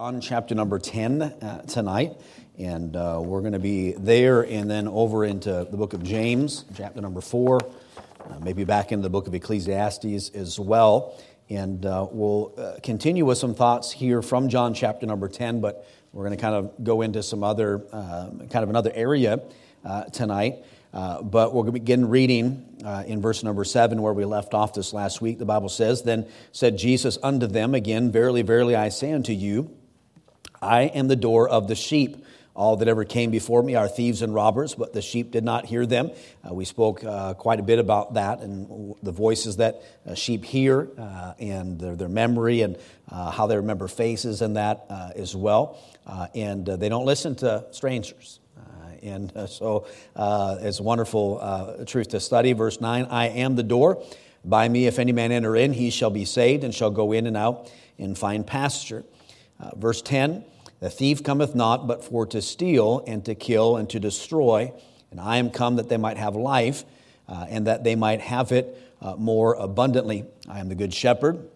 John chapter number 10 uh, tonight, and uh, we're going to be there and then over into the book of James, chapter number 4, uh, maybe back into the book of Ecclesiastes as well. And uh, we'll uh, continue with some thoughts here from John chapter number 10, but we're going to kind of go into some other, uh, kind of another area tonight. Uh, but we'll begin reading uh, in verse number seven where we left off this last week. The Bible says, Then said Jesus unto them again, Verily, verily, I say unto you, I am the door of the sheep. All that ever came before me are thieves and robbers, but the sheep did not hear them. Uh, we spoke uh, quite a bit about that and the voices that uh, sheep hear uh, and their, their, memory and uh, how they remember faces and that uh, as well. and they don't listen to strangers. And so it's a wonderful truth to study. Verse 9 I am the door. By me, if any man enter in, he shall be saved and shall go in and out and find pasture. Verse 10 The thief cometh not but for to steal and to kill and to destroy. And I am come that they might have life uh, and that they might have it uh, more abundantly. I am the good shepherd,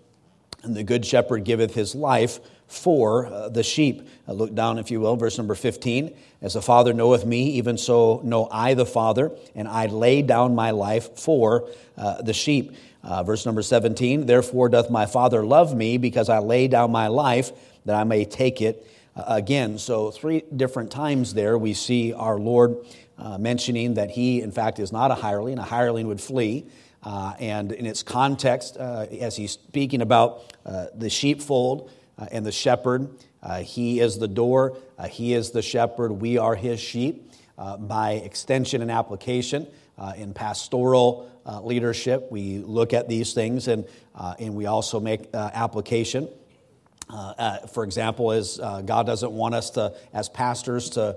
and the good shepherd giveth his life for uh, the sheep. Uh, look down, if you will, verse number 15. As the Father knoweth me, even so know I the Father, and I lay down my life for uh, the sheep. Uh, verse number 17. Therefore doth my Father love me, because I lay down my life that I may take it again. So, three different times there we see our Lord uh, mentioning that he, in fact, is not a hireling. A hireling would flee. and in its context, as he's speaking about the sheepfold, uh, and the shepherd. Uh, he is the door, uh, he is the shepherd, we are his sheep. Uh, by extension and application uh, in pastoral uh, leadership, we look at these things and, and we also make application. For example, as God doesn't want us to, as pastors, to,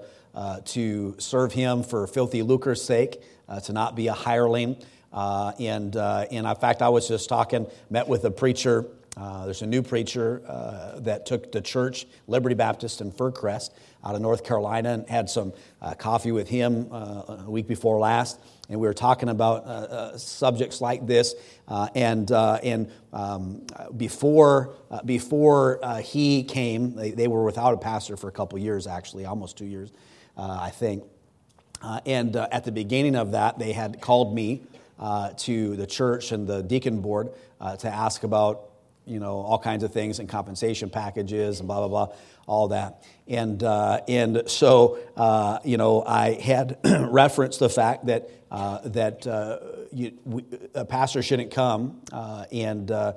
to serve him for filthy lucre's sake, to not be a hireling. and, and in fact, I was just talking, met with a preacher uh, there's a new preacher uh, that took the church, Liberty Baptist in Fircrest, out of North Carolina, and had some uh, coffee with him uh, a week before last. And we were talking about uh, uh, subjects like this. Uh, and uh, and um, before, uh, before he came, they, they, were without a pastor for a couple years, actually, almost two years, I think. and at the beginning of that, they had called me to the church and the deacon board to ask about you know, all kinds of things and compensation packages and blah, blah, blah, all that. And, uh, and so, uh, you know, I had referenced the fact that, uh, that uh, you, we, a pastor shouldn't come uh, and uh,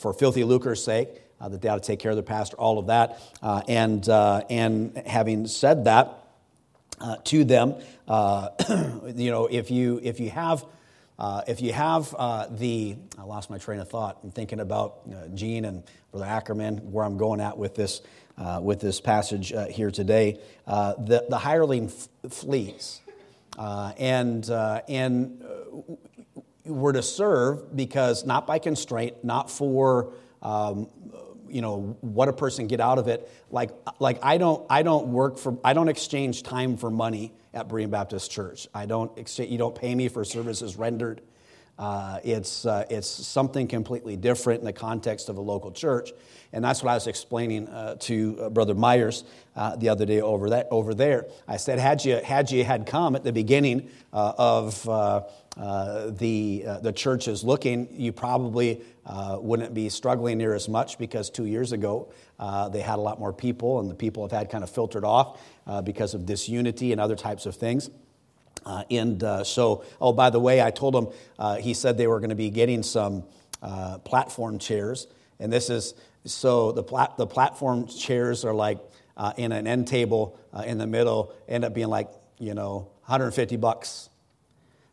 for filthy lucre's sake, that they ought to take care of the pastor, all of that. and, and having said that to them, you know, if you, if you have uh, if you have uh, the, I lost my train of thought. I'm thinking about uh, Gene and Brother Ackerman, where I'm going at with this, uh, with this passage uh, here today. The, the hireling f- flees. and and we're to serve because not by constraint, not for um, you know what a person get out of it. Like like i don't i don't work for i don't exchange time for money at berean baptist church. I don't exchange you don't pay me for services rendered. Uh, it's uh, it's something completely different in the context of a local church. And that's what i was explaining uh, to uh, brother myers uh, the other day over that over there. I said had you had you had come at the beginning uh, of uh, the, uh, the church is looking, you probably uh, wouldn't be struggling near as much because two years ago uh, they had a lot more people, and the people have had kind of filtered off uh, because of disunity and other types of things. and so, oh, by the way, I told him, he said they were going to be getting some platform chairs. And this is so the, plat- the platform chairs are like in an end table in the middle, end up being like, you know, 150 bucks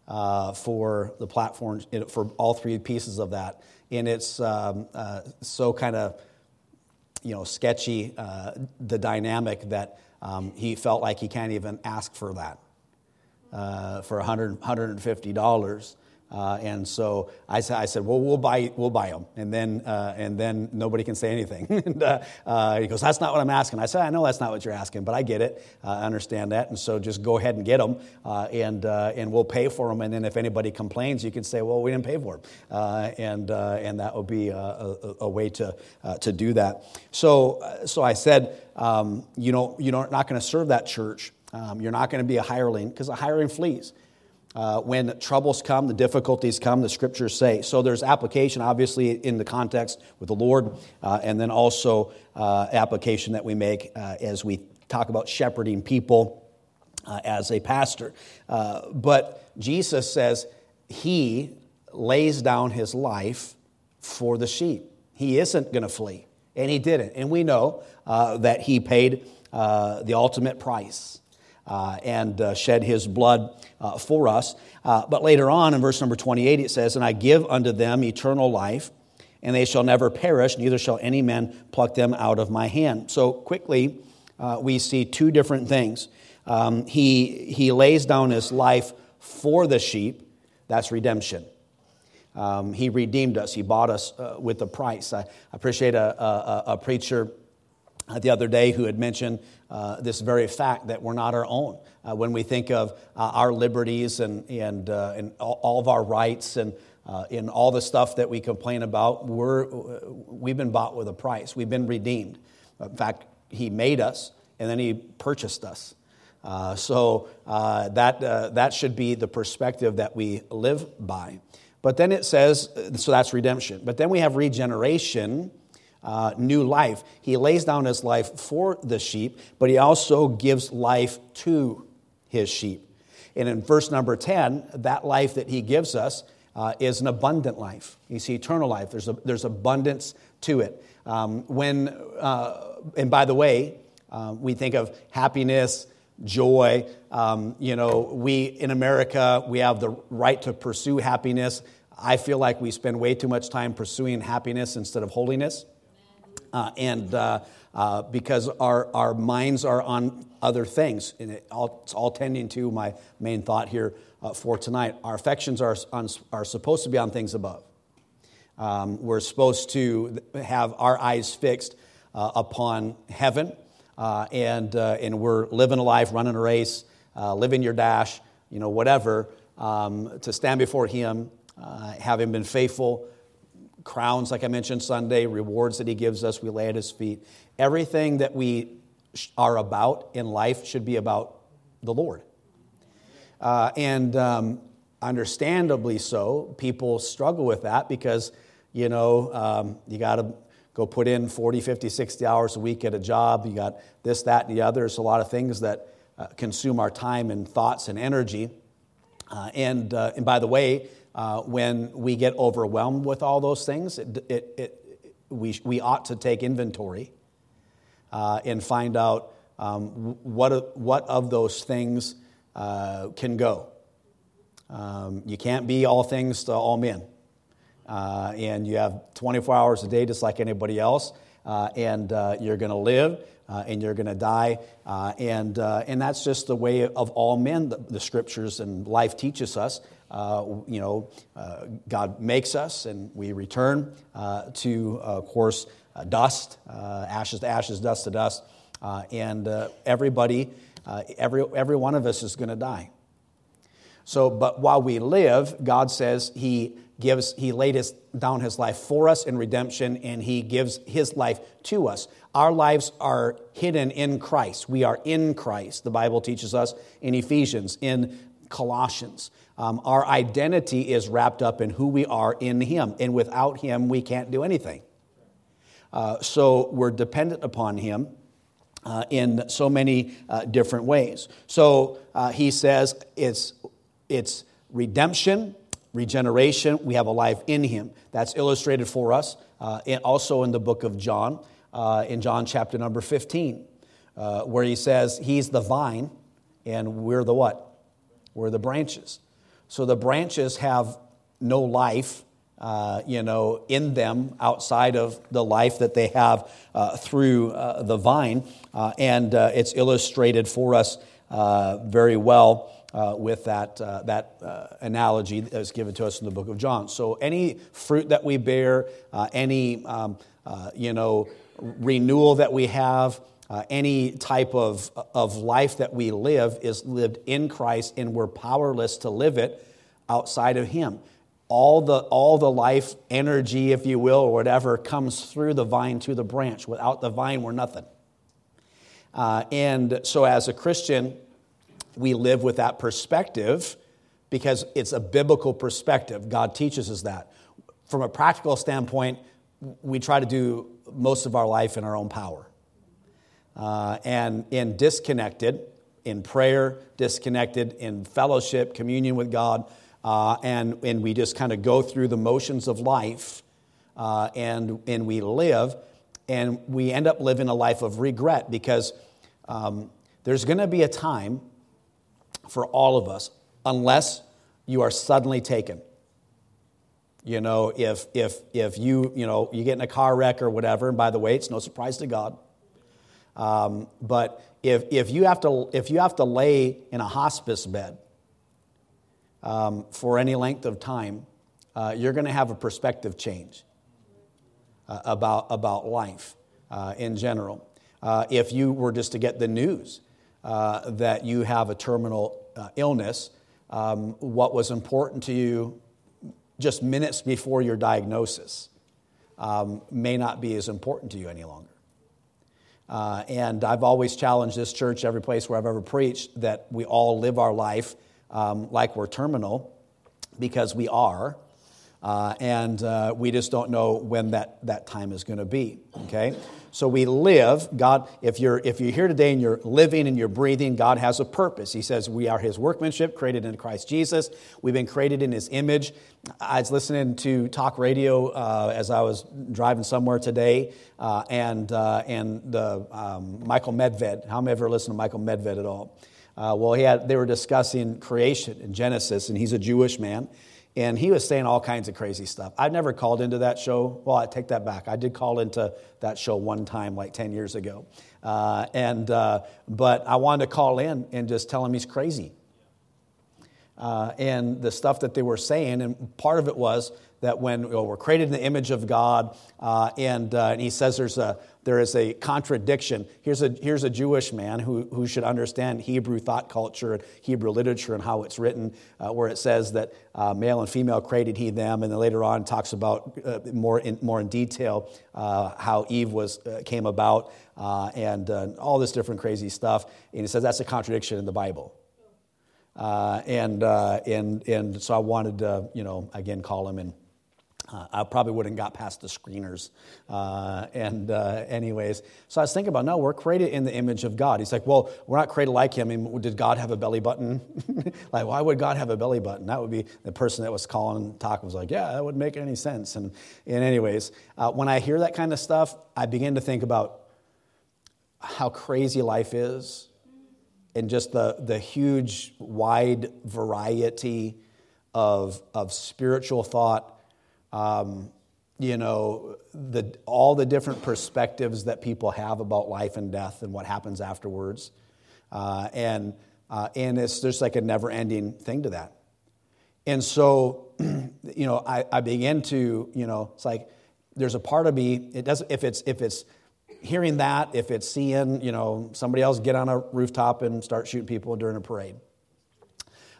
uh, for the platform, for all three pieces of that. And it's um, uh, so kind of, you know, sketchy, uh, the dynamic that um, he felt like he can't even ask for that uh, for $100, $150. Uh, and so I, I, said, well, we'll buy, we'll buy them. And then, uh, and then nobody can say anything. and, uh, uh, he goes, that's not what I'm asking. I said, I know that's not what you're asking, but I get it. I understand that. And so just go ahead and get them, uh, and, uh, and we'll pay for them. And then if anybody complains, you can say, well, we didn't pay for them. and, and that would be a, a, a way to, to do that. So, so I said, um, you know, you're not going to serve that church. Um, you're not going to be a hireling because a hireling flees. Uh, when troubles come, the difficulties come, the scriptures say. So there's application, obviously, in the context with the Lord, uh, and then also uh, application that we make uh, as we talk about shepherding people uh, as a pastor. But Jesus says he lays down his life for the sheep. He isn't going to flee, and he didn't. And we know that he paid the ultimate price uh, and uh, shed his blood uh, for us. Uh, but later on in verse number 28, it says, And I give unto them eternal life, and they shall never perish, neither shall any man pluck them out of my hand. So quickly, uh, we see two different things. Um, he, he lays down his life for the sheep, that's redemption. Um, he redeemed us. He bought us uh, with a price. I appreciate a, a, a preacher the other day who had mentioned uh, this very fact that we're not our own. Uh, when we think of uh, our liberties and, and, uh, and all, of our rights and uh, in all the stuff that we complain about, we're, we've been bought with a price. We've been redeemed. In fact, He made us and then He purchased us. so that, that should be the perspective that we live by. But then it says, so that's redemption. But then we have regeneration uh, new life. He lays down his life for the sheep, but he also gives life to his sheep. And in verse number 10, that life that he gives us uh, is an abundant life. You see, eternal life. There's, a, there's abundance to it. Um, when, uh, and by the way, uh, we think of happiness, joy. Um, you know, we in America, we have the right to pursue happiness. I feel like we spend way too much time pursuing happiness instead of holiness. Uh, and uh, uh, because our, our minds are on other things. And it all, it's all tending to my main thought here uh, for tonight. Our affections are, on, are supposed to be on things above. Um, we're supposed to have our eyes fixed uh, upon heaven, uh, and, and we're living a life, running a race, living your dash, you know, whatever, um, to stand before Him, having been faithful crowns, like I mentioned Sunday, rewards that He gives us, we lay at His feet. Everything that we are about in life should be about the Lord. Uh, and um, understandably so, people struggle with that because, you know, um, you got to go put in 40, 50, 60 hours a week at a job. You got this, that, and the other. There's a lot of things that uh, consume our time and thoughts and energy. Uh, and, uh, and by the way, uh, when we get overwhelmed with all those things, it, it, it, we, we ought to take inventory uh, and find out um, what, what of those things uh, can go. Um, you can't be all things to all men. Uh, and you have 24 hours a day just like anybody else, uh, and uh, you're going to live. And you're going to die. And, and that's just the way of all men, the, the scriptures and life teaches us. Uh, you know, uh, God makes us and we return uh, to, of course, dust, ashes to ashes, dust to dust. and everybody, every, every one of us is going to die. So, but while we live, God says He gives, He laid his, down His life for us in redemption, and He gives His life to us. Our lives are hidden in Christ. We are in Christ, the Bible teaches us in Ephesians, in Colossians. Um, our identity is wrapped up in who we are in Him, and without Him, we can't do anything. Uh, so we're dependent upon Him. Uh, in so many uh, different ways. So uh, he says it's, it's redemption, regeneration. We have a life in him. That's illustrated for us uh, in, also in the book of John, uh, in John chapter number 15, where he says he's the vine and we're the what? We're the branches. So the branches have no life, uh, you know, in them outside of the life that they have uh, through uh, the vine. Uh, and uh, it's illustrated for us uh, very well with that, that analogy that's given to us in the book of John. So, any fruit that we bear, any um, you know, renewal that we have, uh, any type of, of life that we live is lived in Christ, and we're powerless to live it outside of Him. All the, all the life, energy, if you will, or whatever, comes through the vine to the branch. Without the vine, we're nothing. Uh, and so, as a Christian, we live with that perspective because it's a biblical perspective. God teaches us that. From a practical standpoint, we try to do most of our life in our own power. Uh, and in disconnected, in prayer, disconnected, in fellowship, communion with God, uh, and, and we just kind of go through the motions of life uh, and, and we live, and we end up living a life of regret because um, there's going to be a time for all of us, unless you are suddenly taken. You know, if, if, if you, you know, you get in a car wreck or whatever, and by the way, it's no surprise to God. Um, but if, if, you have to, if you have to lay in a hospice bed um, for any length of time, uh, you're going to have a perspective change uh, about, about life uh, in general. Uh, if you were just to get the news uh, that you have a terminal uh, illness, um, what was important to you just minutes before your diagnosis um, may not be as important to you any longer. Uh, and I've always challenged this church, every place where I've ever preached, that we all live our life um, like we're terminal, because we are. Uh, and uh, we just don't know when that, that time is going to be okay so we live god if you're if you're here today and you're living and you're breathing god has a purpose. He says we are his workmanship created in christ jesus. We've been created in his image. I was listening to talk radio uh, as i was driving somewhere today uh, and uh, and the um, michael medved. How many ever listened to michael medved at all? Uh, well he had they were discussing creation in genesis and he's a jewish man and he was saying all kinds of crazy stuff. I've never called into that show. Well, I take that back. I did call into that show one time, like 10 years ago. Uh, and, uh, but I wanted to call in and just tell him he's crazy. Uh, and the stuff that they were saying, and part of it was that when we're created in the image of God, uh, and, uh, and he says there's a, there is a contradiction. Here's a, here's a Jewish man who, who should understand Hebrew thought culture and Hebrew literature and how it's written, uh, where it says that uh, male and female created he them, and then later on talks about uh, more, in, more in detail uh, how Eve was, came about and all this different crazy stuff. And he says that's a contradiction in the Bible. and, and, and so I wanted to, you know, again, call him and uh, I probably wouldn't got past the screeners. Uh, and uh, anyways, so I was thinking about, no, we're created in the image of God. He's like, well, we're not created like him. I mean, did God have a belly button? like, why would God have a belly button? That would be the person that was calling talk was like, yeah, that wouldn't make any sense. And, and anyways, uh, when I hear that kind of stuff, I begin to think about how crazy life is and just the, the huge, wide variety of, of spiritual thought um, you know, the, all the different perspectives that people have about life and death and what happens afterwards. Uh, and, uh, and it's just like a never ending thing to that. And so, you know, I, I begin to, you know, it's like there's a part of me, it doesn't, if it's, if it's hearing that, if it's seeing, you know, somebody else get on a rooftop and start shooting people during a parade,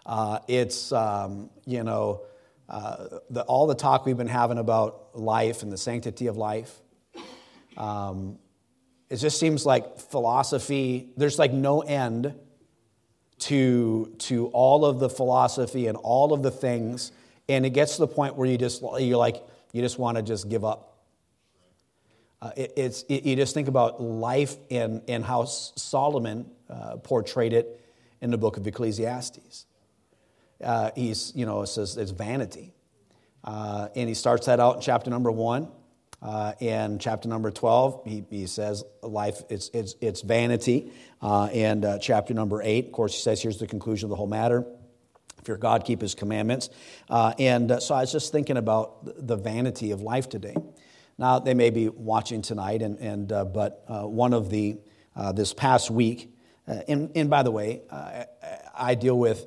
uh, it's, um, you know, uh, the, all the talk we've been having about life and the sanctity of life. Um, it just seems like philosophy, there's like no end to, to all of the philosophy and all of the things. And it gets to the point where you just, you're like, you just want to just give up. Uh, it, it's, it, you just think about life and, and how Solomon uh, portrayed it in the book of Ecclesiastes uh, he's, you know, says it's vanity. Uh, and he starts that out in chapter number one. Uh, chapter number 12, he, he says life, it's, it's, it's vanity. Uh, and uh, chapter number 8, of course, he says here's the conclusion of the whole matter. Fear God, keep his commandments. Uh, and so I was just thinking about the vanity of life today. Now, they may be watching tonight, and, and, but one of the, this past week, and, and by the way, I deal with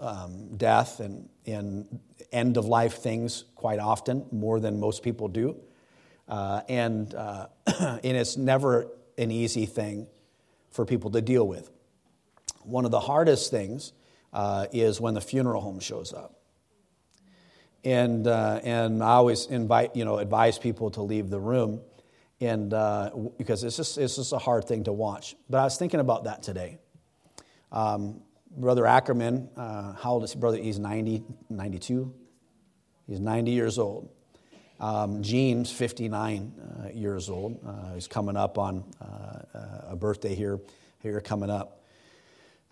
um, death and, and end of life things quite often, more than most people do. Uh, and, uh, and it's never an easy thing for people to deal with. One of the hardest things uh, is when the funeral home shows up. And, uh, and I always invite, you know, advise people to leave the room and, uh, because it's just, it's just a hard thing to watch. But I was thinking about that today. Um, Brother Ackerman, uh, how old is he? Brother, he's 90, 92. He's 90 years old. Um, Gene's 59 uh, years old. Uh, he's coming up on uh, a birthday here, here coming up.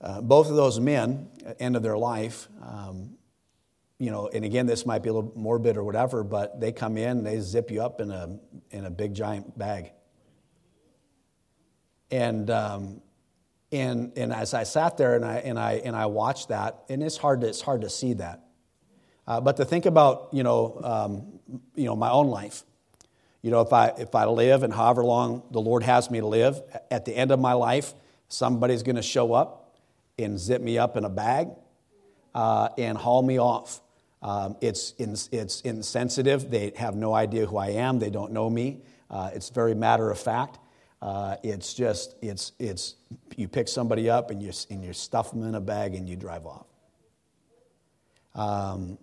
Uh, both of those men, end of their life, um, you know, and again, this might be a little morbid or whatever, but they come in, they zip you up in a, in a big giant bag. And, um, and, and as I sat there and I, and, I, and I watched that, and it's hard to, it's hard to see that. Uh, but to think about, you know, um, you know, my own life. You know, if I, if I live and however long the Lord has me to live, at the end of my life, somebody's going to show up and zip me up in a bag uh, and haul me off. Um, it's, in, it's insensitive. They have no idea who I am. They don't know me. Uh, it's very matter of fact. Uh, it's just, it's, it's, you pick somebody up and you, and you stuff them in a bag and you drive off. Um,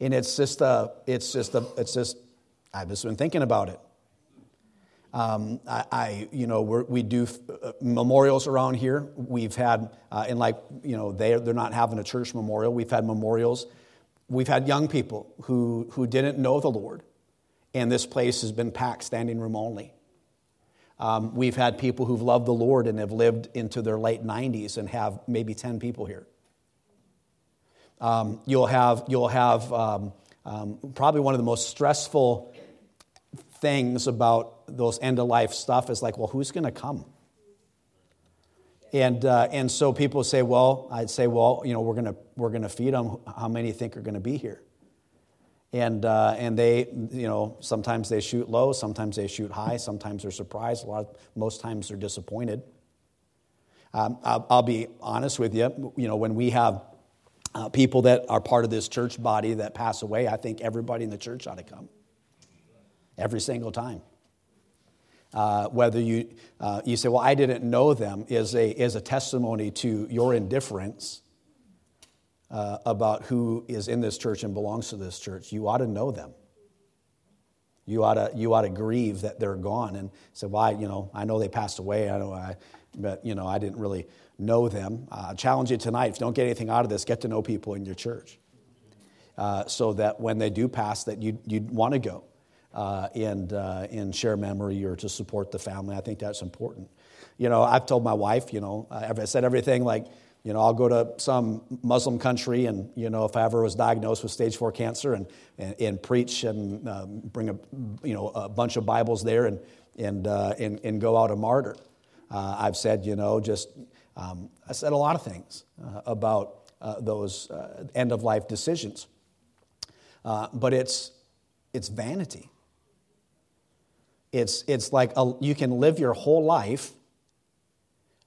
and it's just, a, it's just, a, it's just, I've just been thinking about it. Um, I, I, you know, we do uh, memorials around here. We've had, uh, and like, you know, they, they're not having a church memorial. We've had memorials. We've had young people who, who didn't know the Lord, and this place has been packed, standing room only. Um, we've had people who've loved the Lord and have lived into their late 90s and have maybe 10 people here. Um, you'll have, you'll have um, um probably one of the most stressful things about those end of life stuff is like, well, who's going to come? And, uh, and so people say, well, I'd say, well, you know, we're going we're gonna feed them. How many think are going to be here? And, uh, and they, you know, sometimes they shoot low, sometimes they shoot high, sometimes they're surprised, a lot most times they're disappointed. Um, I'll, I'll, be honest with you, you know, when we have uh, people that are part of this church body that pass away, I think everybody in the church ought to come. Every single time. Uh, whether you, uh, you say, well, I didn't know them, is a, is a testimony to your indifference uh, about who is in this church and belongs to this church. You ought to know them. You ought to, you ought to grieve that they're gone and say, why, well, you know, I know they passed away, I know I, but, you know, I didn't really know them. Uh, challenge you tonight, if you don't get anything out of this, get to know people in your church. Uh, so that when they do pass, that you, you'd want to go uh, and, uh, and share memory or to support the family. I think that's important. You know, I've told my wife, you know, I've said everything like, you know, I'll go to some Muslim country and, you know, if I ever was diagnosed with stage four cancer and, and, and preach and um, bring a, you know, a bunch of Bibles there and, and, uh, and, and, go out a martyr. Uh, I've said, you know, just, um, I said a lot of things uh, about uh, those uh, end of life decisions. But it's, it's vanity. It's, it's like a, you can live your whole life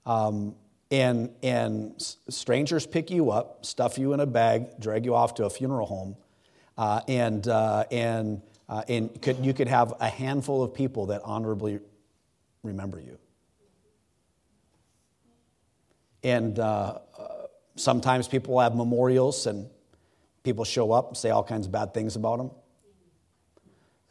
um, and, and strangers pick you up, stuff you in a bag, drag you off to a funeral home, uh, and, uh, and, uh, and could, you could have a handful of people that honorably remember you. And uh, uh, sometimes people have memorials and people show up and say all kinds of bad things about them.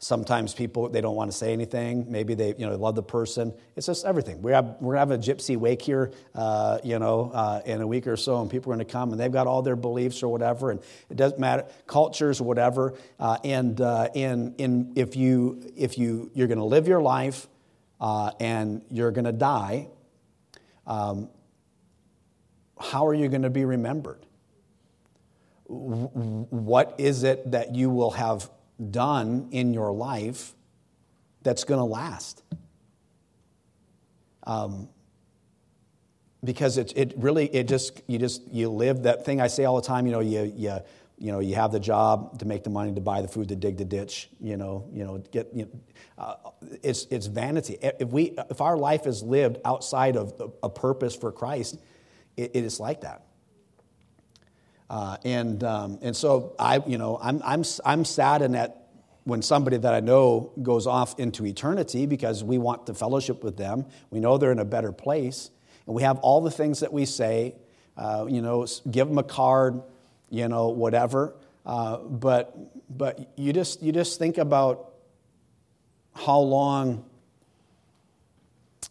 Sometimes people they don't want to say anything. Maybe they you know love the person. It's just everything. We have we're have a gypsy wake here, uh, you know, uh, in a week or so, and people are going to come and they've got all their beliefs or whatever, and it doesn't matter cultures or whatever. Uh, and uh, and and if you if you you're going to live your life uh, and you're going to die, um, how are you going to be remembered? What is it that you will have done in your life that's going to last. Um, because it, it really it just you just you live that thing I say all the time. You know you you you know you have the job to make the money to buy the food to dig the ditch. You know you know get you know, uh, it's it's vanity. If we if our life is lived outside of a purpose for Christ, it, it is like that. Uh, and, um, and so I, you know, I'm, I'm, I'm saddened at when somebody that I know goes off into eternity because we want the fellowship with them. We know they're in a better place. And we have all the things that we say, uh, you know, give them a card, you know, whatever. Uh, but but you just, you just think about how long,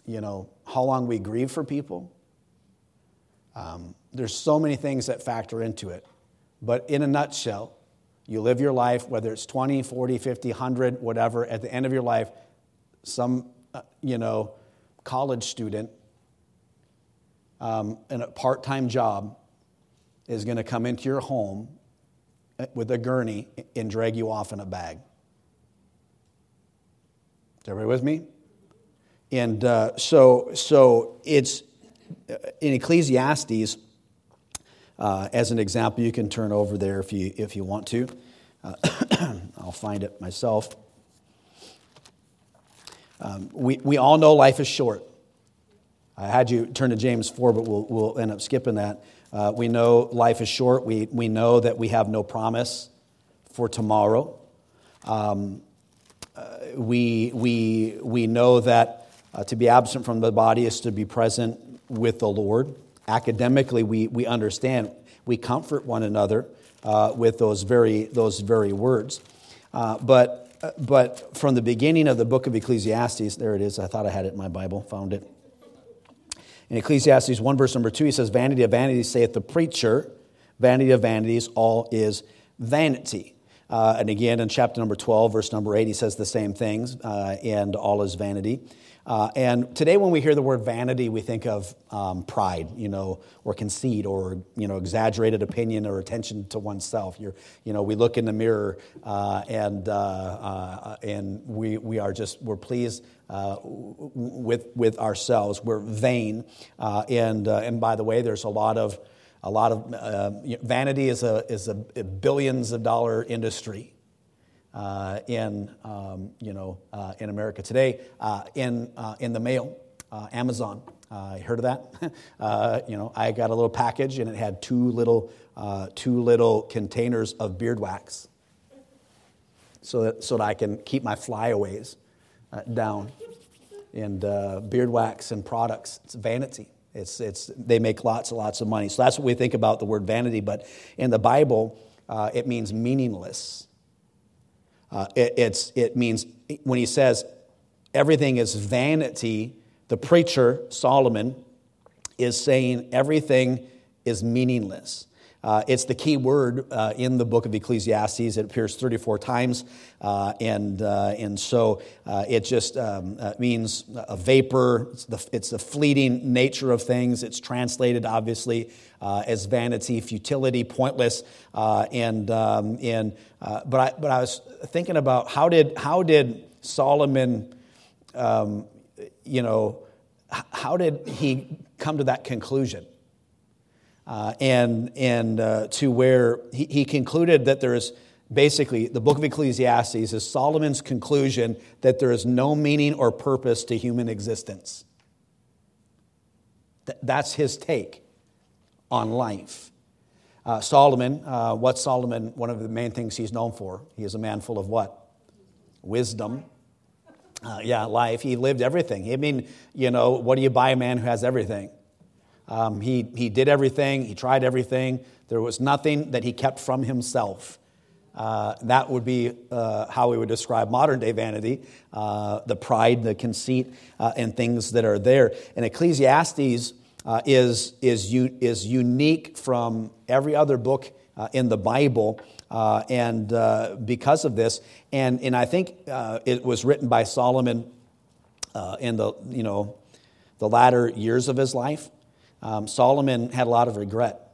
you know, how long we grieve for people. Um, there's so many things that factor into it. But in a nutshell, you live your life, whether it's 20, 40, 50, 100, whatever, at the end of your life, some, uh, you know, college student um, in a part time job is going to come into your home uh, with a gurney and drag you off in a bag. Is everybody with me? And uh, so, so it's in Ecclesiastes, uh, as an example, you can turn over there if you, if you want to. Uh, I'll find it myself. Um, we, we all know life is short. I had you turn to James 4, but we'll, we'll end up skipping that. Uh, we know life is short. We, we know that we have no promise for tomorrow. Um, uh, we, we, we know that uh, to be absent from the body is to be present with the Lord academically we, we understand. We comfort one another uh, with those very, those very words. Uh, but, uh, but from the beginning of the book of Ecclesiastes, there it is. I thought I had it in my Bible, found it. In Ecclesiastes 1, verse number 2, he says, Vanity of vanities, saith the preacher, vanity of vanities, all is vanity. Uh, and again, in chapter number 12, verse number 8, he says the same things, uh, and all is vanity. Uh, and today, when we hear the word vanity, we think of um, pride, you know, or conceit, or you know, exaggerated opinion or attention to oneself. You're, you know, we look in the mirror uh, and uh, uh and we we are just we're pleased uh, with with ourselves. We're vain, uh, and and by the way, there's a lot of a lot of vanity is a is a billions of dollar industry uh, in, um, you know, uh, in America today, uh, in, uh, in the mail, uh, Amazon. Uh, heard of that? you know, I got a little package and it had two little, two little containers of beard wax so that, so that I can keep my flyaways down. And beard wax and products, it's vanity. It's, it's, they make lots and lots of money. So that's what we think about the word vanity. But in the Bible, it means meaningless. Uh, it, it's, it means when he says everything is vanity, the preacher, Solomon, is saying everything is meaningless. Uh, it's the key word uh, in the book of Ecclesiastes. It appears 34 times, uh, and, uh, and so uh, it just um, uh, means a vapor. It's the, it's the, fleeting nature of things. It's translated, obviously, as vanity, futility, pointless. and, um, and, but, I, but I was thinking about how did, how did Solomon, um, you know, how did he come to that conclusion? Uh, and and uh, to where he, he concluded that there is basically the book of Ecclesiastes is Solomon's conclusion that there is no meaning or purpose to human existence. Th- that's his take on life. Uh, Solomon, uh, what's Solomon? One of the main things he's known for. He is a man full of what? Wisdom. Uh, yeah, life. He lived everything. I mean, you know, what do you buy a man who has everything? Um, he, he did everything, he tried everything. There was nothing that he kept from himself. Uh, that would be uh, how we would describe modern day vanity uh, the pride, the conceit, uh, and things that are there. And Ecclesiastes uh, is, is, u- is unique from every other book uh, in the Bible. and because of this, and, and I think it was written by Solomon in the, you know, the latter years of his life. Um, Solomon had a lot of regret.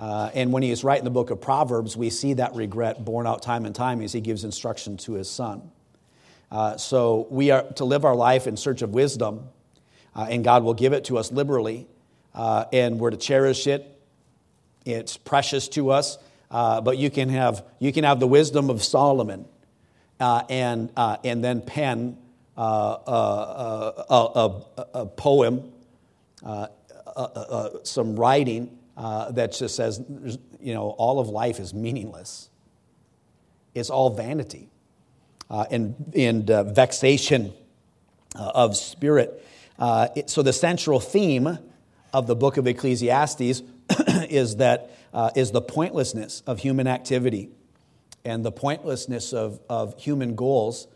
Uh, and when he is writing the book of Proverbs, we see that regret borne out time and time as he gives instruction to his son. Uh, so we are to live our life in search of wisdom, uh, and God will give it to us liberally, uh, and we're to cherish it. It's precious to us, uh, but you can have you can have the wisdom of Solomon, uh, and and then pen a, a, a, a, poem uh, uh, uh, some writing uh, that just says, you know, all of life is meaningless. It's all vanity and, and vexation of spirit. It, so the central theme of the book of Ecclesiastes is that uh, is the pointlessness of human activity and the pointlessness of, of human goals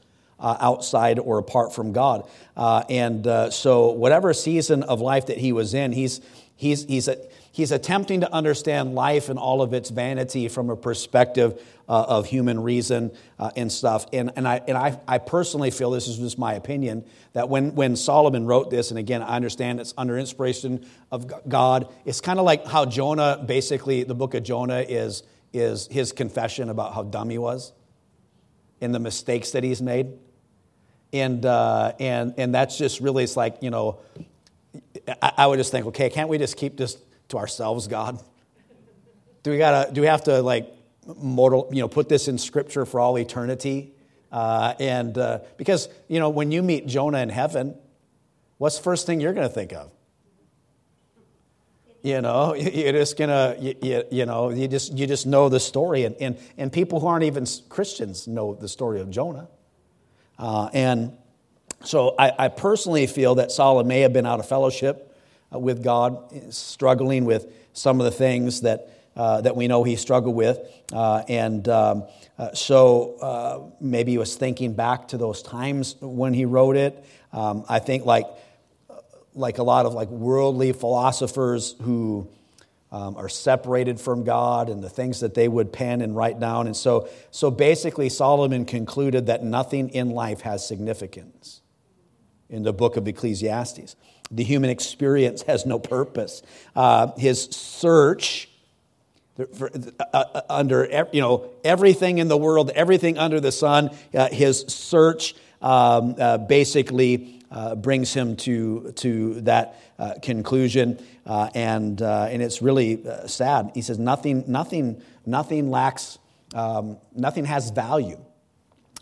uh, outside or apart from God. Uh, and uh, so, whatever season of life that he was in, he's, he's, he's, a, he's attempting to understand life and all of its vanity from a perspective uh, of human reason uh, and stuff. And, and, I, and I, I personally feel, this is just my opinion, that when, when Solomon wrote this, and again, I understand it's under inspiration of God, it's kind of like how Jonah, basically, the book of Jonah is, is his confession about how dumb he was and the mistakes that he's made. And, uh, and, and that's just really, it's like, you know, I, I would just think, okay, can't we just keep this to ourselves, God? Do we gotta? Do we have to like mortal? You know, put this in Scripture for all eternity? Uh, and uh, because you know, when you meet Jonah in heaven, what's the first thing you're going to think of? You know, you're just gonna, you, you, know, you just you just know the story, and, and and people who aren't even Christians know the story of Jonah, uh, and so I, I personally feel that Solomon may have been out of fellowship uh, with God, struggling with some of the things that, uh, that we know he struggled with. Uh, and um, uh, so uh, maybe he was thinking back to those times when he wrote it. Um, I think, like, like a lot of like worldly philosophers who um, are separated from God and the things that they would pen and write down. And so, so basically, Solomon concluded that nothing in life has significance in the book of Ecclesiastes. The human experience has no purpose. Uh, his search for, uh, uh, under you know everything in the world, everything under the sun, uh, his search um, uh, basically uh, brings him to to that conclusion, and and it's really sad. He says nothing nothing nothing lacks um, nothing has value.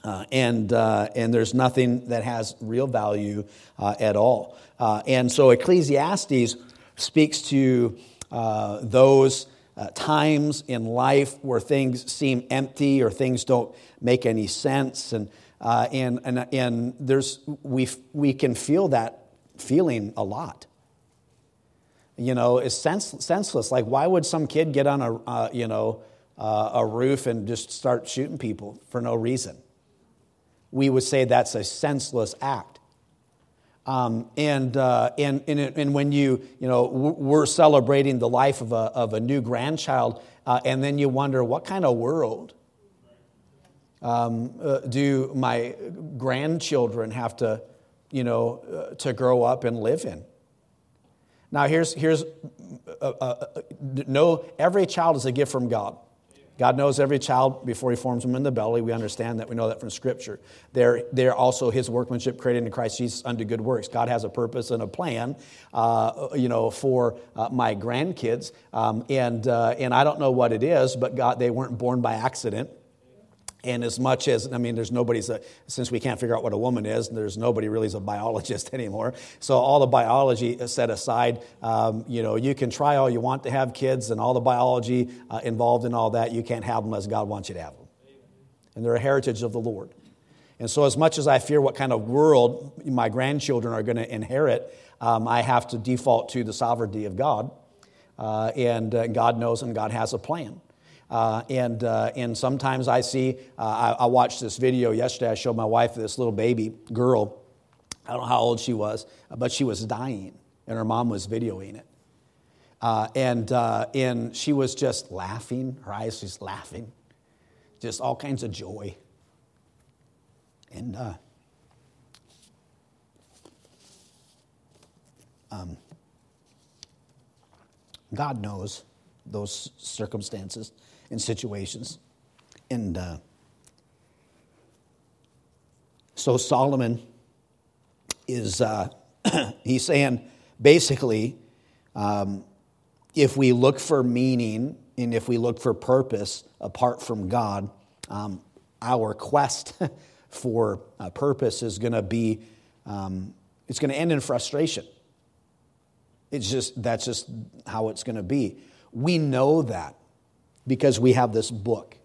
Uh, and, uh, and there's nothing that has real value uh, at all. Uh, and so Ecclesiastes speaks to uh, those uh, times in life where things seem empty or things don't make any sense. And, and, and, and there's, we, we can feel that feeling a lot. You know, it's sense, senseless. Like, why would some kid get on a, you know, a roof and just start shooting people for no reason? we would say that's a senseless act. Um, and, uh, and, and, and, when you, you know, we're celebrating the life of a, of a new grandchild, uh, and then you wonder what kind of world um, uh, do my grandchildren have to, you know, uh, to grow up and live in? Now, here's, here's uh, uh, no, every child is a gift from God. God knows every child before he forms them in the belly. We understand that. We know that from Scripture. They're, they're also his workmanship created in Christ Jesus unto good works. God has a purpose and a plan, uh, you know, for uh, my grandkids. Um, and, uh, and I don't know what it is, but God, they weren't born by accident. And as much as, I mean, there's nobody's, a, since we can't figure out what a woman is, and there's nobody really is a biologist anymore. So all the biology set aside, um, you know, you can try all you want to have kids and all the biology uh, involved in all that, you can't have them as God wants you to have them. And they're a heritage of the Lord. And so as much as I fear what kind of world my grandchildren are going to inherit, um, I have to default to the sovereignty of God. Uh, and uh, God knows and God has a plan. Uh, and, uh, and sometimes I see, uh, I, I, watched this video yesterday. I showed my wife this little baby girl. I don't know how old she was, but she was dying, and her mom was videoing it. Uh, and, uh, and she was just laughing, her eyes just laughing, just all kinds of joy. And um, God knows those circumstances in situations. And uh, so Solomon is, uh, he's saying basically, um, if we look for meaning and if we look for purpose apart from God, um, our quest for uh, purpose is going to be, um, it's going to end in frustration. It's just, that's just how it's going to be. We know that because we have this book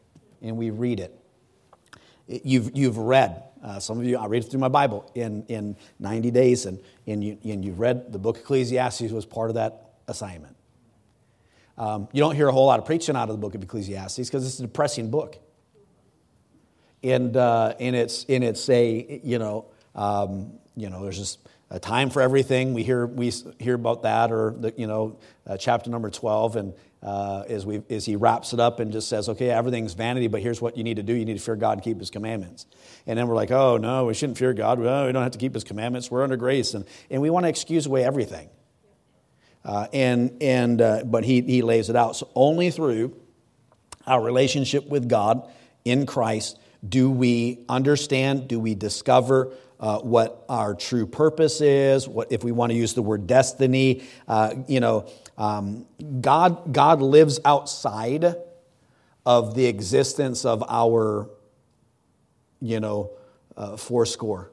and we read it. You've, you've read, uh, some of you, I read it through my Bible in, in 90 days, and, and, you, and you've read the book of Ecclesiastes was part of that assignment. Um, you don't hear a whole lot of preaching out of the book of Ecclesiastes because it's a depressing book. And, uh, and, it's, and it's a, you know, um, you know, there's just a time for everything. We hear, we hear about that, or, the, you know, uh, chapter number 12, and uh, as, we, as he wraps it up and just says, okay, everything's vanity, but here's what you need to do. You need to fear God and keep his commandments. And then we're like, oh, no, we shouldn't fear God. Well, we don't have to keep his commandments. We're under grace. And, and we want to excuse away everything. Uh, and, and, uh, but he, he lays it out. So only through our relationship with God in Christ do we understand, do we discover uh, what our true purpose is, what if we want to use the word destiny, uh, you know, um, God, God lives outside of the existence of our, you know, uh, fourscore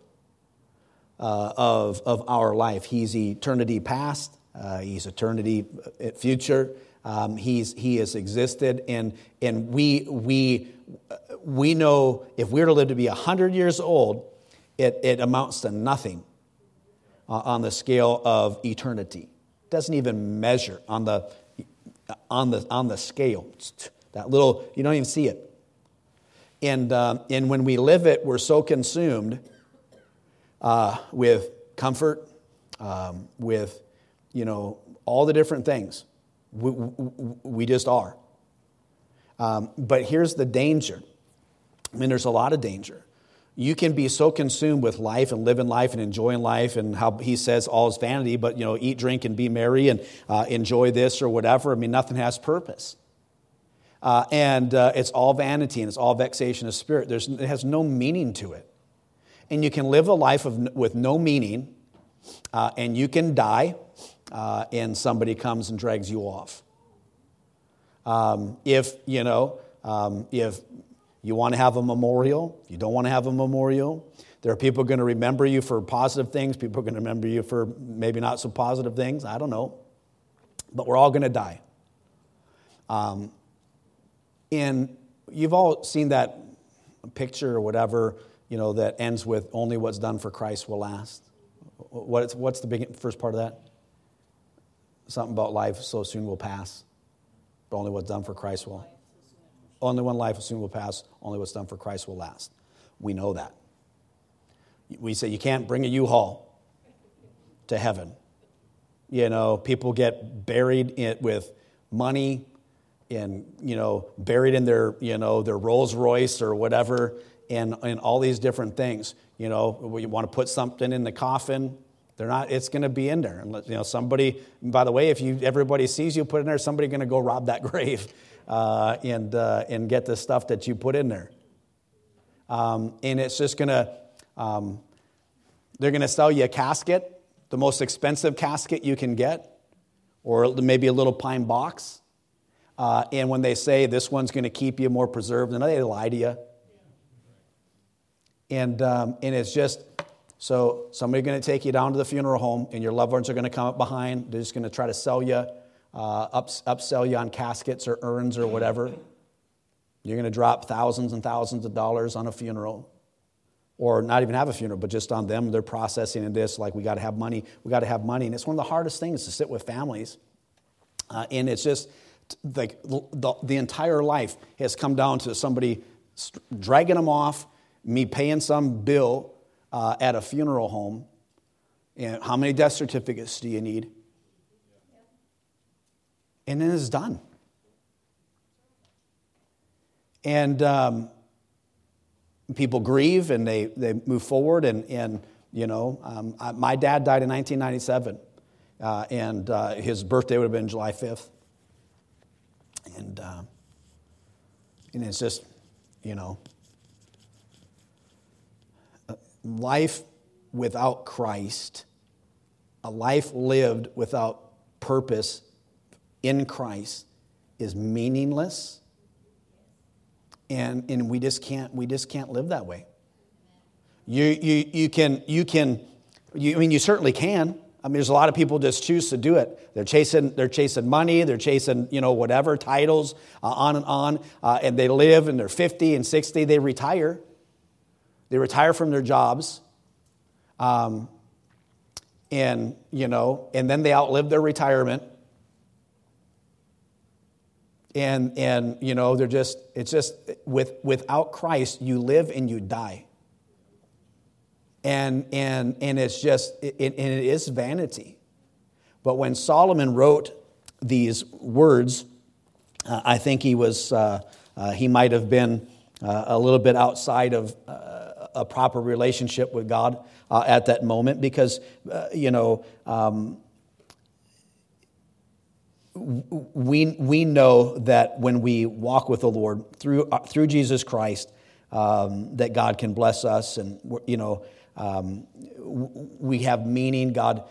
uh, of, of our life. He's eternity past, uh, he's eternity uh, future. Um, he's, he has existed, and, and we, we, we know if we were to live to be 100 years old, it, it amounts to nothing uh, on the scale of eternity. Doesn't even measure on the, on the, on the scale. That little, you don't even see it. And, um, and when we live it, we're so consumed uh, with comfort, um, with, you know, all the different things. We, we, we just are. Um, but here's the danger. I mean, there's a lot of danger you can be so consumed with life and living life and enjoying life and how he says all is vanity but you know eat drink and be merry and uh, enjoy this or whatever. I mean nothing has purpose. Uh, and uh, it's all vanity and it's all vexation of spirit. There's, it has no meaning to it. And you can live a life of, with no meaning uh, and you can die uh, and somebody comes and drags you off. Um, if you know um, if you want to have a memorial. You don't want to have a memorial. There are people going to remember you for positive things, people are going to remember you for maybe not so positive things. I don't know. But we're all going to die. Um, and you've all seen that picture or whatever, you know, that ends with only what's done for Christ will last. What's, what's the big, first part of that? Something about life so soon will pass, but only what's done for Christ will. Only one life will soon will pass, only what's done for Christ will last. We know that. We say you can't bring a U Haul to heaven. You know, people get buried in, with money and, you know, buried in their, you know, their Rolls Royce or whatever and, and all these different things. You know, we want to put something in the coffin, they're not, it's going to be in there. And, you know, somebody, by the way, if you, everybody sees you put in there, somebody's going to go rob that grave uh, and, uh, and get the stuff that you put in there. Um, and it's just going to, um, they're going to sell you a casket, the most expensive casket you can get, or maybe a little pine box. Uh, and when they say this one's going to keep you more preserved, and they lie to you. And, um, and it's just, so somebody's going to take you down to the funeral home, and your loved ones are going to come up behind. They're just going to try to sell you uh, ups, upsell you on caskets or urns or whatever. You're going to drop thousands and thousands of dollars on a funeral. Or not even have a funeral, but just on them, they're processing and this like we got to have money, we got to have money. And it's one of the hardest things to sit with families. Uh, and it's just like the, the entire life has come down to somebody dragging them off, me paying some bill uh, at a funeral home. And how many death certificates do you need? And then it's done. And um, people grieve and they, they move forward. And, and you know, um, I, my dad died in 1997, uh, and uh, his birthday would have been July 5th. And, uh, and it's just, you know, life without Christ, a life lived without purpose in Christ is meaningless. And, and we just can't we just can't live that way. You, you, you can you can you, I mean you certainly can. I mean, there's a lot of people just choose to do it. They're chasing, they're chasing money, they're chasing, you know, whatever, titles, uh, on and on. Uh, and they live and they're 50 and 60, they retire. They retire from their jobs. Um, and, you know, and then they outlive their retirement. And, and, you know, they're just, it's just, with, without Christ, you live and you die and, and, and it's just, it, and it is vanity. But when Solomon wrote these words, uh, I think he was, uh, uh, he might have been uh, a little bit outside of uh, a proper relationship with God uh, at that moment because, you know, um, we, we know that when we walk with the Lord through, through Jesus Christ, um, that God can bless us and, you know, um, we have meaning. God,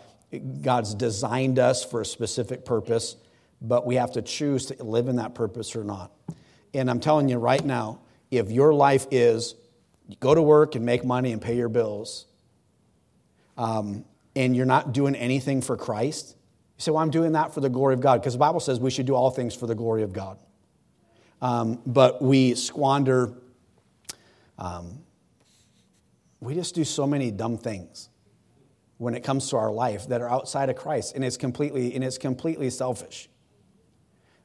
God's designed us for a specific purpose, but we have to choose to live in that purpose or not. And I'm telling you right now, if your life is go to work and make money and pay your bills, um, and you're not doing anything for Christ, say, Well, I'm doing that for the glory of God, because the Bible says we should do all things for the glory of God. Um, but we squander um, we just do so many dumb things when it comes to our life that are outside of Christ, and it's completely and it's completely selfish.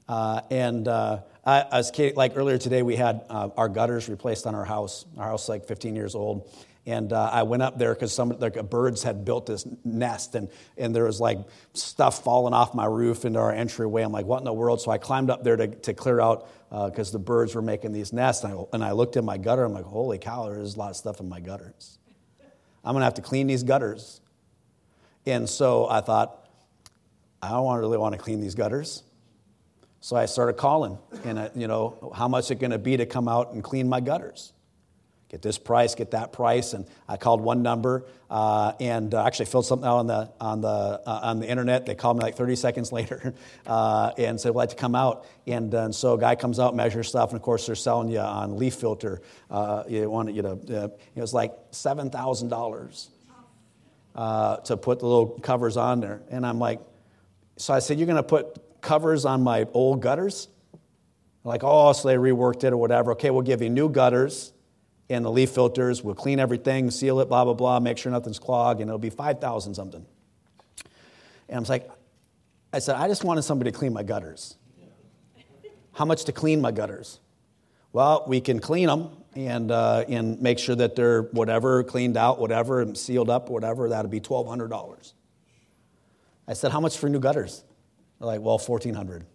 Uh, and uh, I, as Kate, like earlier today, we had uh, our gutters replaced on our house. Our house is like 15 years old, and uh, I went up there because some like birds had built this nest, and and there was like stuff falling off my roof into our entryway. I'm like, what in the world? So I climbed up there to, to clear out because uh, the birds were making these nests. And I, and I looked in my gutter. I'm like, holy cow, there's a lot of stuff in my gutters. I'm going to have to clean these gutters. And so I thought, I don't really want to clean these gutters. So I started calling, and I, you know, how much it going to be to come out and clean my gutters? Get this price, get that price. And I called one number uh, and uh, actually filled something out on the, on, the, uh, on the internet. They called me like 30 seconds later uh, and said, We'd like to come out. And, uh, and, so a guy comes out, measures stuff, and of course they're selling you on leaf filter. Uh, you want you know, it was like $7,000 to put the little covers on there. And I'm like, so I said, You're going to put covers on my old gutters? Like, oh, so they reworked it or whatever. Okay, we'll give you new gutters and the leaf filters. We'll clean everything, seal it, blah, blah, blah, make sure nothing's clogged, and it'll be 5,000 something. And I was like, I said, I just wanted somebody to clean my gutters. How much to clean my gutters? Well, we can clean them and, uh, and make sure that they're whatever, cleaned out, whatever, and sealed up, whatever. That'll be $1,200. I said, How much for new gutters? They're like, Well, 1400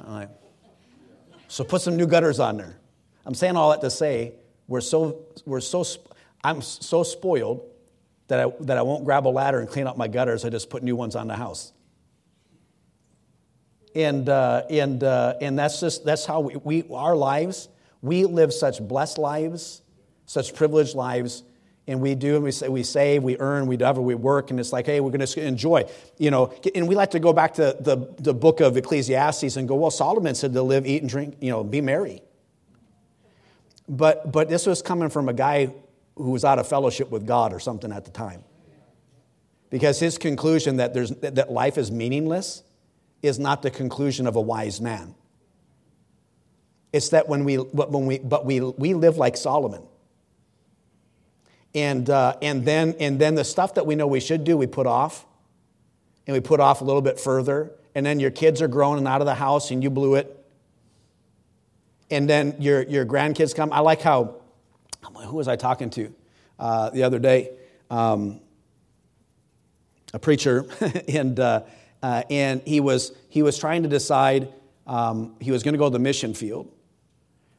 I'm like, So put some new gutters on there. I'm saying all that to say we're so, we're so, I'm so spoiled that I, that I won't grab a ladder and clean up my gutters. I just put new ones on the house. And, uh, and, uh, and that's just, that's how we, we, our lives, we live such blessed lives, such privileged lives, and we do, and we, say, we save, we earn, we do, we work, and it's like, hey, we're going to enjoy, you know. And we like to go back to the, the book of Ecclesiastes and go, well, Solomon said to live, eat, and drink, you know, be merry. But, but this was coming from a guy who was out of fellowship with God or something at the time. Because his conclusion that, there's, that life is meaningless is not the conclusion of a wise man. It's that when we, when we, but we, we live like Solomon. And, uh, and, then, and then the stuff that we know we should do, we put off. And we put off a little bit further. And then your kids are grown and out of the house and you blew it and then your, your grandkids come. I like how, who was I talking to uh, the other day? Um, a preacher, and, uh, uh, and he, was, he was trying to decide, um, he was going to go to the mission field.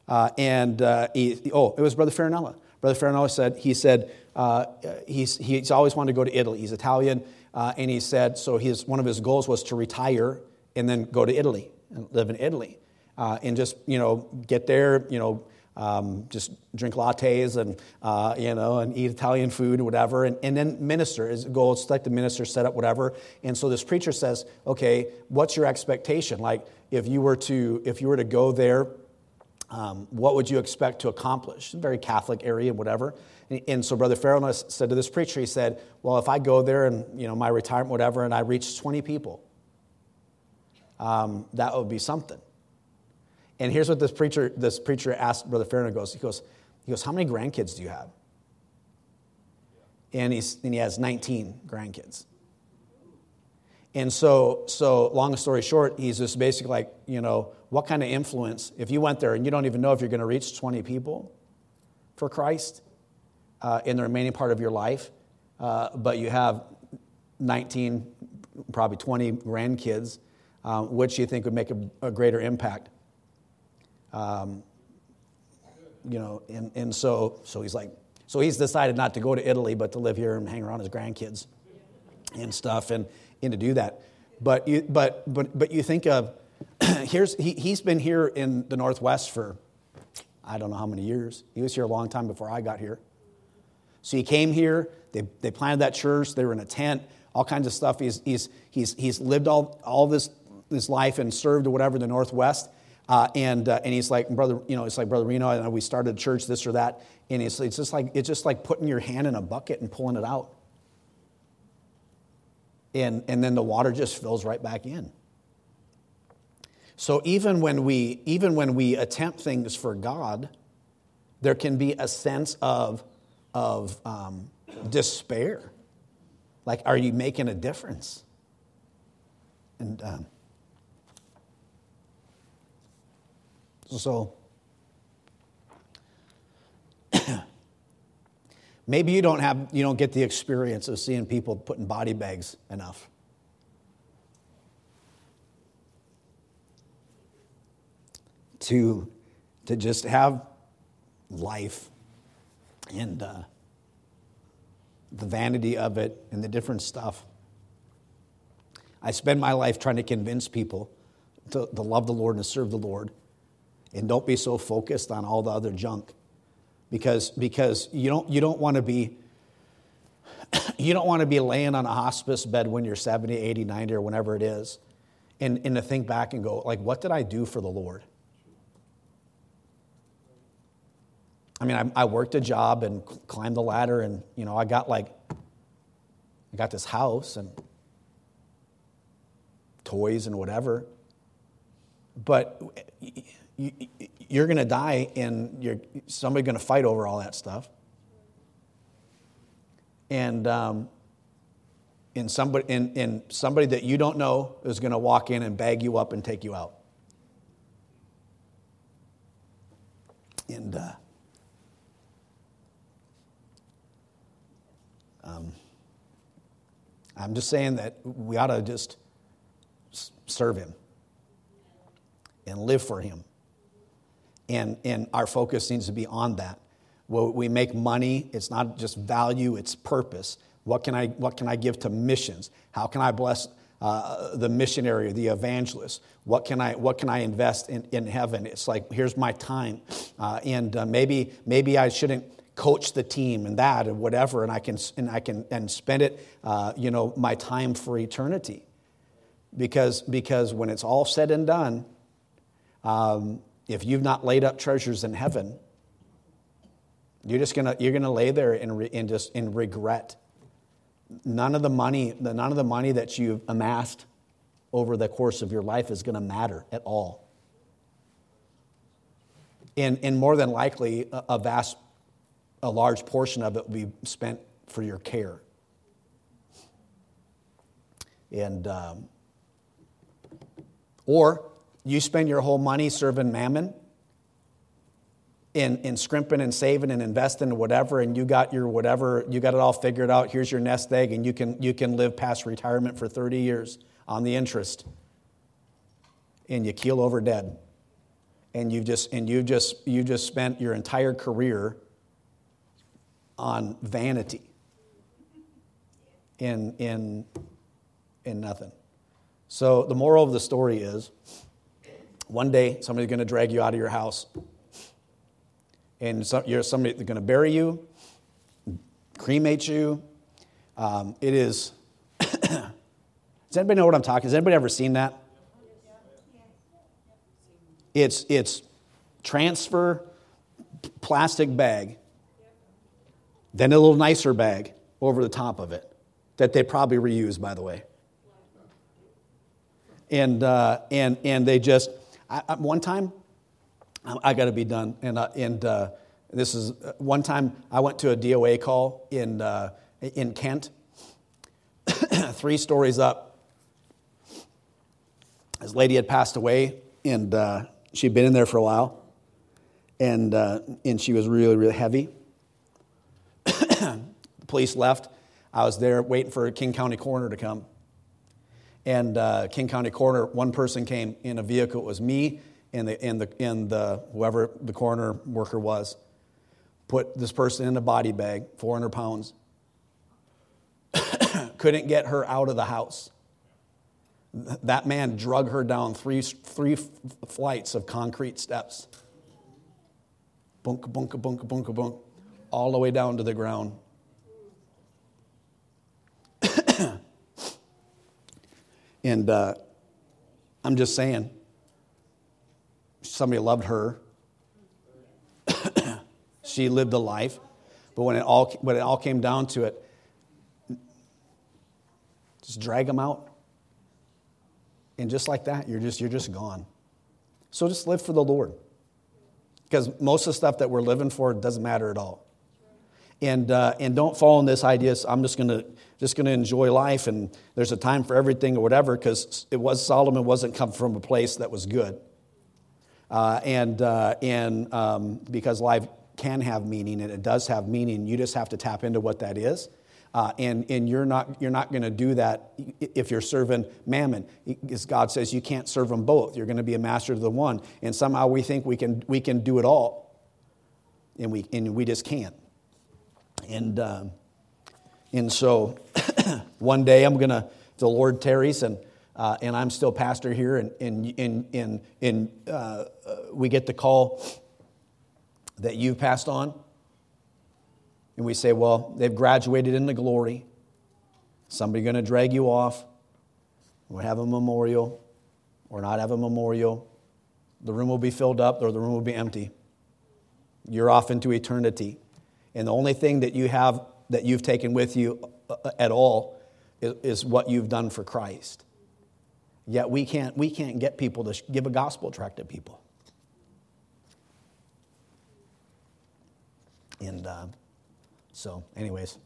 Uh, and uh, he, oh, it was Brother Farinella. Brother Farinella said, he said, uh, he's, he's always wanted to go to Italy. He's Italian, and he said, so his, one of his goals was to retire and then go to Italy and live in Italy uh, and just, you know, get there, you know, um, just drink lattes and, uh, you know, and eat Italian food or whatever, and, and then minister. Is like the minister set up whatever. And so this preacher says, okay, what's your expectation? Like if you were to, if you were to go there um, what would you expect to accomplish? Very Catholic area, whatever. And, and so Brother Farrell said to this preacher, he said, well, if I go there and, you know, my retirement, whatever, and I reach 20 people, um, that would be something. And here's what this preacher, this preacher asked Brother Farrell, goes, he goes, he goes, how many grandkids do you have? And, he's, and he has 19 grandkids. And so, so long story short, he's just basically like, you know, what kind of influence, if you went there and you don't even know if you're going to reach 20 people for Christ uh, in the remaining part of your life, uh, but you have 19, probably 20 grandkids, um, which you think would make a, a greater impact? Um, you know, and, and so, so he's like, so he's decided not to go to Italy, but to live here and hang around his grandkids and stuff. And, and to do that. But you, but, but, but you think of, here's, he, he's been here in the Northwest for I don't know how many years. He was here a long time before I got here. So he came here, they, they planted that church, they were in a tent, all kinds of stuff. He's, he's, he's, he's lived all, all this, this life and served or whatever the Northwest. Uh, and, uh, and he's like, brother, you know, it's like, brother Reno, and we started a church, this or that. And it's, it's just like, it's just like putting your hand in a bucket and pulling it out and, and then the water just fills right back in. So even when we even when we attempt things for God, there can be a sense of of um, despair. Like, are you making a difference? And um, so Maybe you don't have you don't get the experience of seeing people putting body bags enough. To, to just have life and uh, the vanity of it and the different stuff. I spend my life trying to convince people to, to love the Lord and to serve the Lord and don't be so focused on all the other junk. Because, because you don't, you don't want to be you don't want to be laying on a hospice bed when you're 70 80 90 or whenever it is and, and to think back and go like what did i do for the lord? I mean I, I worked a job and climbed the ladder and you know i got like i got this house and toys and whatever. But you're going to die and you're somebody going to fight over all that stuff. And um, and somebody and, and somebody that you don't know is going to walk in and bag you up and take you out. And uh, um, i'm just saying that we ought to just serve him and live for him and, and our focus needs to be on that. Well, we make money, it's not just value, it's purpose. What can I, what can I give to missions? How can I bless uh, the missionary, the evangelist? What can I, what can I invest in, in heaven? It's like, here's my time. Uh, and uh, maybe, maybe I shouldn't coach the team and that and whatever, and I can, and I can and spend it, uh, you know, my time for eternity. Because, because when it's all said and done, um, if you've not laid up treasures in heaven, you're just gonna you're gonna lay there in, in just in regret. None of the money, none of the money that you've amassed over the course of your life is to matter at all. And, and more than likely, a, a vast, a large portion of it will be spent for your care. And, um, or you spend your whole money serving mammon in, in scrimping and saving and investing and whatever, and you got your whatever, you got it all figured out. Here's your nest egg, and you can, you can live past retirement for 30 years on the interest. And you keel over dead. And you've just, and you've just, you just spent your entire career on vanity in, in, in nothing. So the moral of the story is one day, somebody's going to drag you out of your house. And some, you're somebody going to bury you, cremate you. Um, it is. Does anybody know what I'm talking? Has anybody ever seen that? It's, it's, transfer plastic bag, then a little nicer bag over the top of it that they probably reuse, by the way. And, uh, and, and they just, I, I, one time, I, I got to be done. And, uh, and uh, this is uh, one time I went to a DOA call in, uh, in Kent, three stories up. This lady had passed away, and uh, she'd been in there for a while, and, and she was really, really heavy. the police left. I was there waiting for King County coroner to come. And uh, King County coroner, one person came in a vehicle. It was me and the, and the, and the whoever the coroner worker was. Put this person in a body bag, 400 pounds. Couldn't get her out of the house. That man drug her down three, three flights of concrete steps. Bunk, bunk, bunk, bunk, bunk, all the way down to the ground. and uh, I'm just saying, somebody loved her. she lived a life. But when it, all, when it all came down to it, just drag them out. And just like that, you're just, you're just gone. So just live for the Lord. Because most of the stuff that we're living for doesn't matter at all. And, uh, and don't fall in this idea, I'm just going to just going to enjoy life and there's a time for everything or whatever, because it was Solomon wasn't come from a place that was good. Uh, and uh, and um, because life can have meaning and it does have meaning, you just have to tap into what that is. Uh, and and you're not, you're not going to do that if you're serving mammon. As God says, you can't serve them both. You're going to be a master to the one. And somehow we think we can, we can do it all. And we, and we just can't. And, um, and so one day I'm going to, the Lord tarries, and, uh, and I'm still pastor here, and, and, and, and, and uh, uh, we get the call that you've passed on. And we say, well, they've graduated into glory. Somebody going to drag you off. We'll have a memorial or not have a memorial. The room will be filled up or the room will be empty. You're off into eternity. And the only thing that you have that you've taken with you uh, at all is, is what you've done for Christ. Yet we can't, we can't get people to give a gospel tract to people. And uh, so, anyways,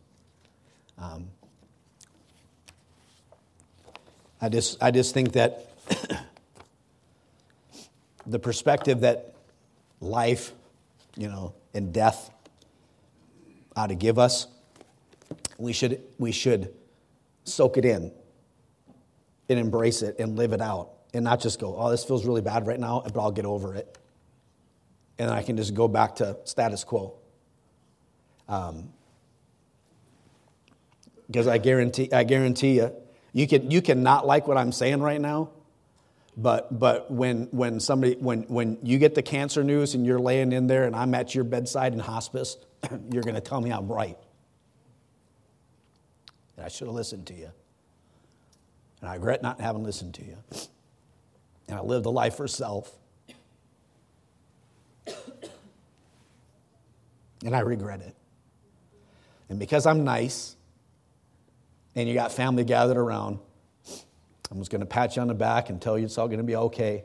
um, I just I just think that the perspective that life, you know, and death ought to give us, we should, we should soak it in and embrace it and live it out and not just go, oh, this feels really bad right now, but I'll get over it. And I can just go back to status quo. Um, because I guarantee, I guarantee you, you can, you can not like what I'm saying right now, but, but when, when somebody, when, when you get the cancer news and you're laying in there and I'm at your bedside in hospice, you're going to tell me I'm right. And I should have listened to you. And I regret not having listened to you. And I lived a life for self. And I regret it. And because I'm nice and you got family gathered around, I'm just going to pat you on the back and tell you it's all going to be okay.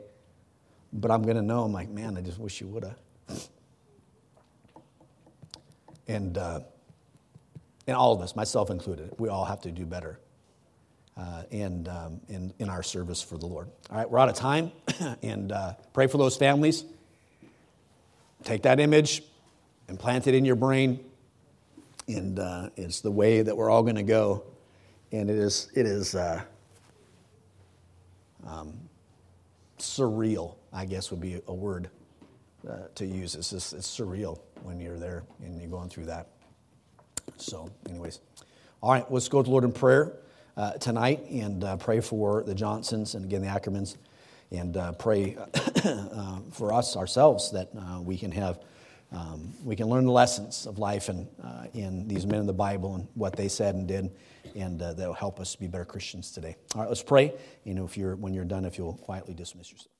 But I'm going to know, I'm like, man, I just wish you would have. And, uh, and all of us, myself included, we all have to do better uh, and, um, in, in our service for the Lord. All right, we're out of time. and uh, pray for those families. Take that image and plant it in your brain. And uh, it's the way that we're all going to go. And it is, it is uh, um, surreal, I guess would be a word uh, to use. It's just it's surreal when you're there and you're going through that. So, anyways, all right, let's go to the Lord in prayer uh, tonight and uh, pray for the Johnsons and again the Ackermans, and uh, pray uh, for us ourselves that uh, we can have. Um, we can learn the lessons of life and in these men in the Bible and what they said and did, and that'll help us be better Christians today. All right, let's pray. You know, if you're when you're done, if you'll quietly dismiss yourself.